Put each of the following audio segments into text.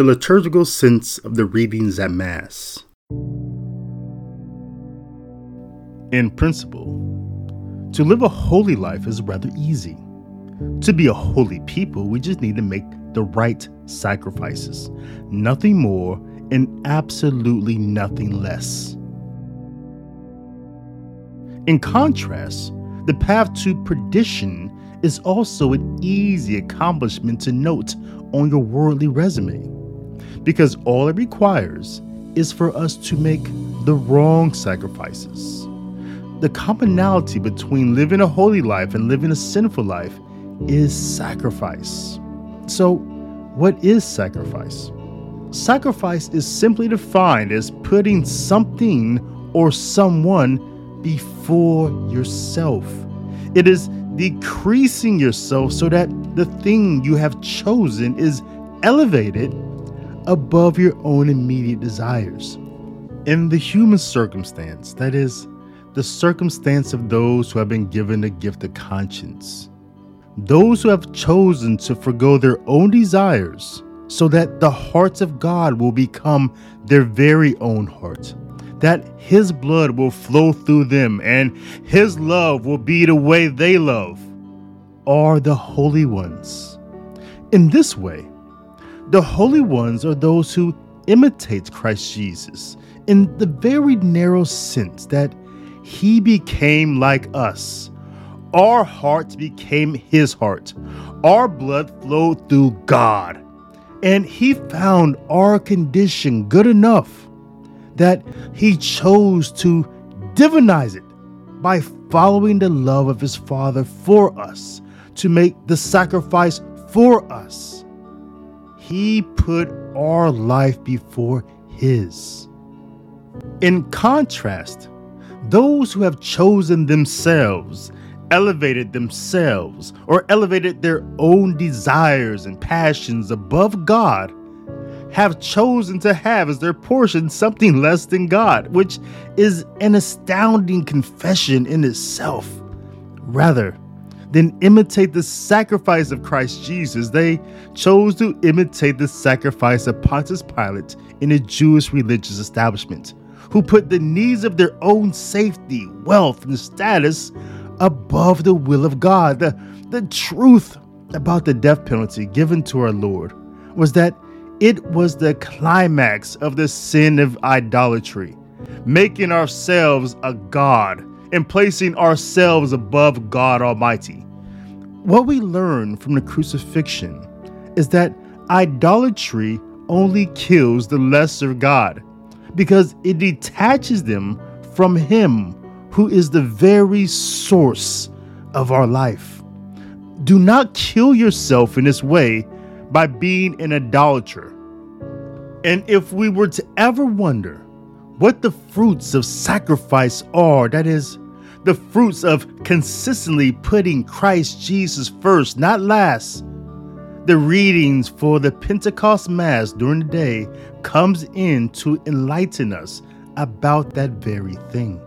The liturgical sense of the readings at Mass. In principle, to live a holy life is rather easy. To be a holy people, we just need to make the right sacrifices. Nothing more and absolutely nothing less. In contrast, the path to perdition is also an easy accomplishment to note on your worldly resume, because all it requires is for us to make the wrong sacrifices. The commonality between living a holy life and living a sinful life is sacrifice. So, what is sacrifice? Sacrifice is simply defined as putting something or someone before yourself. It is decreasing yourself so that the thing you have chosen is elevated above your own immediate desires. In the human circumstance, that is, the circumstance of those who have been given the gift of conscience, those who have chosen to forego their own desires so that the hearts of God will become their very own heart, that His blood will flow through them and His love will be the way they love, are the holy ones. In this way, the holy ones are those who imitate Christ Jesus in the very narrow sense that He became like us our hearts became his heart. Our blood flowed through God. And he found our condition good enough that he chose to divinize it by following the love of his Father for us, to make the sacrifice for us. He put our life before his. In contrast, those who have chosen themselves elevated themselves or elevated their own desires and passions above God have chosen to have as their portion something less than God, which is an astounding confession in itself. Rather than imitate the sacrifice of Christ Jesus, they chose to imitate the sacrifice of Pontius Pilate in a Jewish religious establishment, who put the needs of their own safety, wealth, and status above the will of God. The, the truth about the death penalty given to our Lord was that it was the climax of the sin of idolatry, making ourselves a God and placing ourselves above God Almighty. What we learn from the crucifixion is that idolatry only kills the lesser God because it detaches them from Him who is the very source of our life. Do not kill yourself in this way by being an idolater. And if we were to ever wonder what the fruits of sacrifice are, that is, the fruits of consistently putting Christ Jesus first, not last, the readings for the Pentecost Mass during the day comes in to enlighten us about that very thing.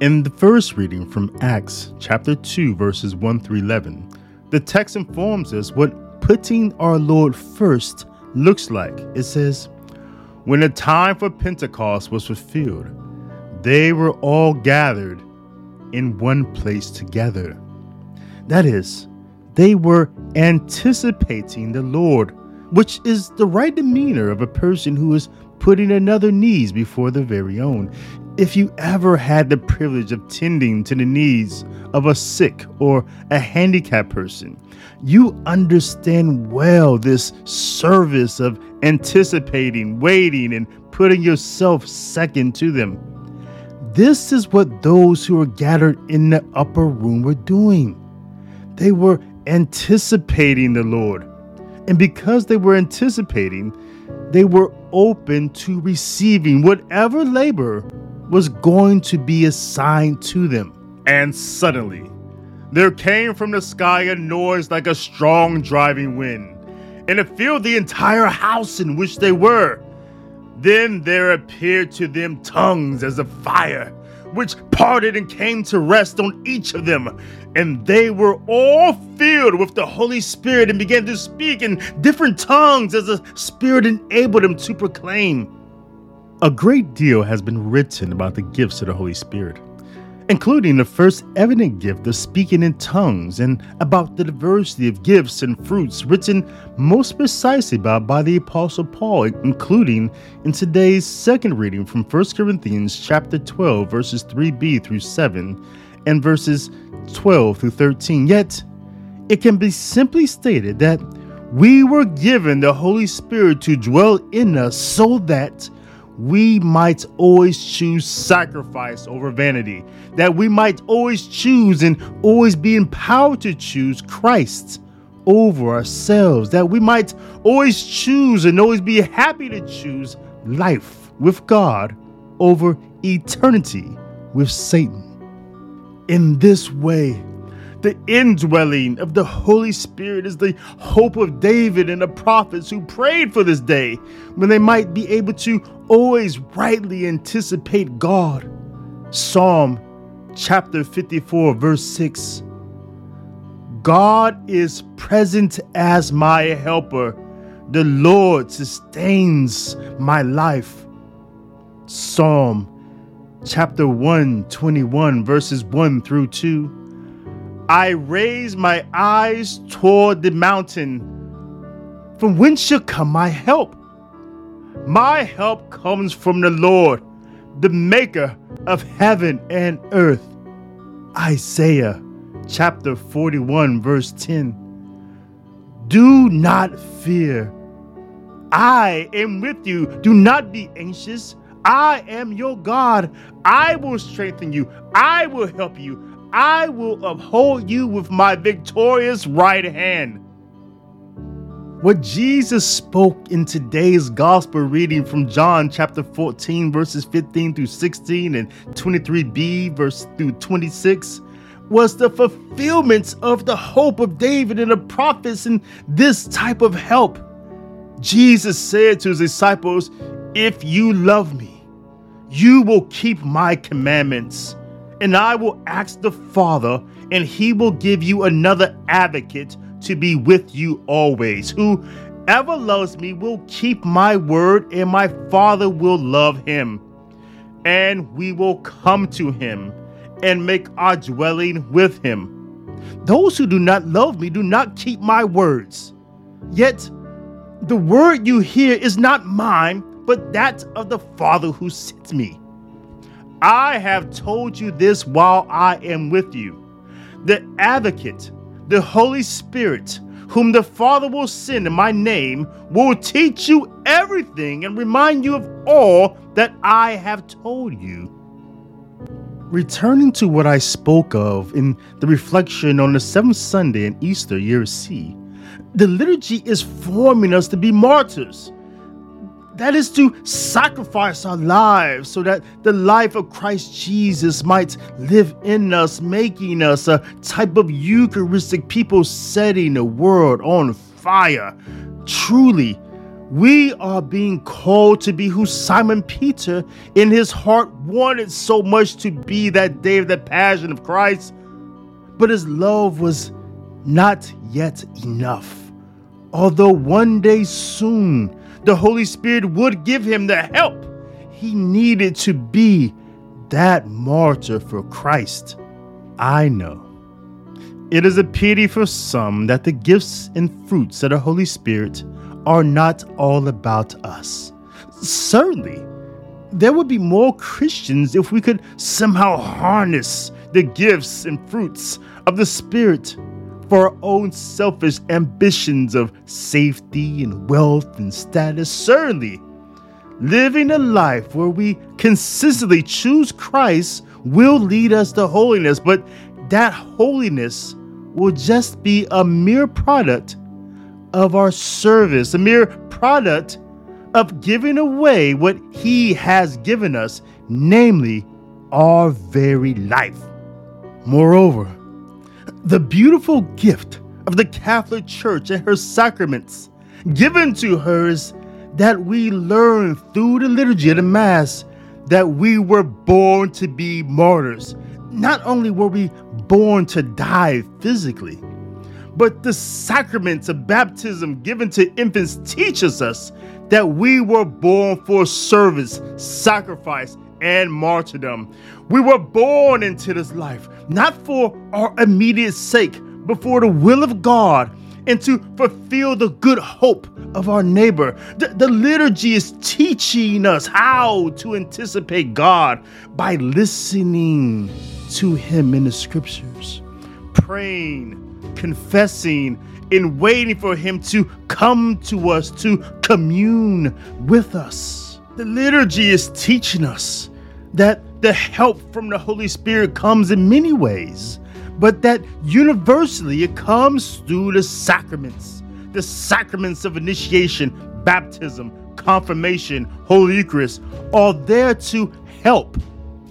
In the first reading from Acts chapter 2 verses 1 through 11, the text informs us what putting our Lord first looks like. It says, When the time for Pentecost was fulfilled, they were all gathered in one place together. That is, they were anticipating the Lord, which is the right demeanor of a person who is putting another needs before their very own. If you ever had the privilege of tending to the needs of a sick or a handicapped person, you understand well this service of anticipating, waiting, and putting yourself second to them. This is what those who were gathered in the upper room were doing. They were anticipating the Lord. And because they were anticipating, they were open to receiving whatever labor was going to be assigned to them. And suddenly, there came from the sky a noise like a strong driving wind, and it filled the entire house in which they were. Then there appeared to them tongues as of fire, which parted and came to rest on each of them. And they were all filled with the Holy Spirit and began to speak in different tongues as the Spirit enabled them to proclaim. A great deal has been written about the gifts of the Holy Spirit including the first evident gift of speaking in tongues and about the diversity of gifts and fruits written most precisely about by the apostle Paul including in today's second reading from 1 Corinthians chapter 12 verses 3b through 7 and verses 12 through 13 yet it can be simply stated that we were given the Holy Spirit to dwell in us so that we might always choose sacrifice over vanity, that we might always choose and always be empowered to choose Christ over ourselves, that we might always choose and always be happy to choose life with God over eternity with Satan. In this way, the indwelling of the Holy Spirit is the hope of David and the prophets who prayed for this day when they might be able to always rightly anticipate God. Psalm chapter 54, verse 6. God is present as my helper. The Lord sustains my life. Psalm chapter 121, verses 1 through 2. I raise my eyes toward the mountain. From whence shall come my help? My help comes from the Lord, the maker of heaven and earth. Isaiah chapter 41, verse 10. Do not fear. I am with you. Do not be anxious. I am your God. I will strengthen you. I will help you. I will uphold you with my victorious right hand. What Jesus spoke in today's gospel reading from John chapter 14, verses 15 through 16 and 23b, verse through 26, was the fulfillment of the hope of David and the prophets in this type of help. Jesus said to his disciples, If you love me, you will keep my commandments and I will ask the Father, and he will give you another advocate to be with you always. Whoever loves me will keep my word, and my Father will love him. And we will come to him and make our dwelling with him. Those who do not love me do not keep my words. Yet the word you hear is not mine, but that of the Father who sent me. I have told you this while I am with you. The advocate, the Holy Spirit, whom the Father will send in my name, will teach you everything and remind you of all that I have told you. Returning to what I spoke of in the reflection on the seventh Sunday in Easter, year C, the liturgy is forming us to be martyrs that is to sacrifice our lives so that the life of Christ Jesus might live in us, making us a type of Eucharistic people setting the world on fire. Truly, we are being called to be who Simon Peter in his heart wanted so much to be that day of the passion of Christ, but his love was not yet enough. Although one day soon, the Holy Spirit would give him the help he needed to be that martyr for Christ. I know. It is a pity for some that the gifts and fruits of the Holy Spirit are not all about us. Certainly, there would be more Christians if we could somehow harness the gifts and fruits of the Spirit for our own selfish ambitions of safety and wealth and status. Certainly, living a life where we consistently choose Christ will lead us to holiness, but that holiness will just be a mere product of our service, a mere product of giving away what He has given us, namely our very life. Moreover, the beautiful gift of the Catholic Church and her sacraments given to her is that we learn through the liturgy of the Mass that we were born to be martyrs. Not only were we born to die physically, but the sacraments of baptism given to infants teaches us that we were born for service, sacrifice, and martyrdom. We were born into this life not for our immediate sake, but for the will of God and to fulfill the good hope of our neighbor. The, the, liturgy is teaching us how to anticipate God by listening to Him in the scriptures, praying, confessing, and waiting for Him to come to us to commune with us. The liturgy is teaching us that the help from the Holy Spirit comes in many ways but that universally it comes through the sacraments the sacraments of initiation, baptism, confirmation, Holy Eucharist are there to help,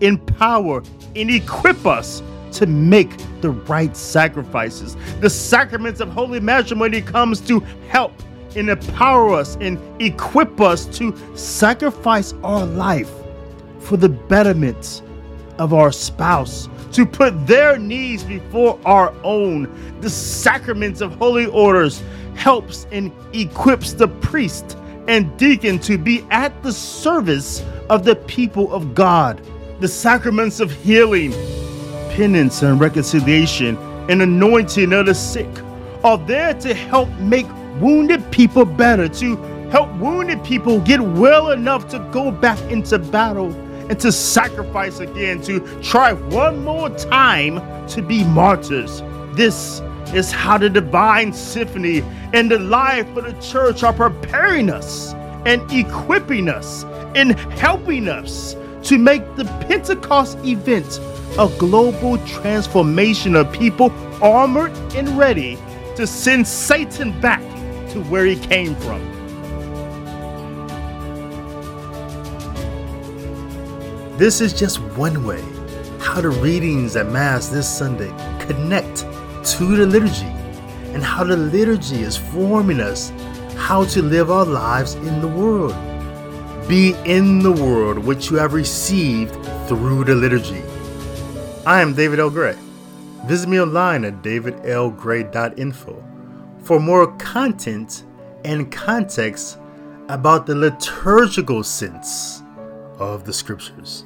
empower, and equip us to make the right sacrifices. The sacraments of holy matrimony comes to help and empower us and equip us to sacrifice our life for the betterment of our spouse to put their needs before our own. The sacraments of holy orders helps and equips the priest and deacon to be at the service of the people of God. The sacraments of healing, penance and reconciliation, and anointing of the sick are there to help make wounded people better, to help wounded people get well enough to go back into battle and to sacrifice again, to try one more time to be martyrs. This is how the divine symphony and the life of the church are preparing us and equipping us and helping us to make the Pentecost event a global transformation of people armored and ready to send Satan back to where he came from. This is just one way how the readings at Mass this Sunday connect to the liturgy and how the liturgy is forming us how to live our lives in the world. Be in the world which you have received through the liturgy. I am David L. Gray. Visit me online at davidlgray.info for more content and context about the liturgical sense of the scriptures.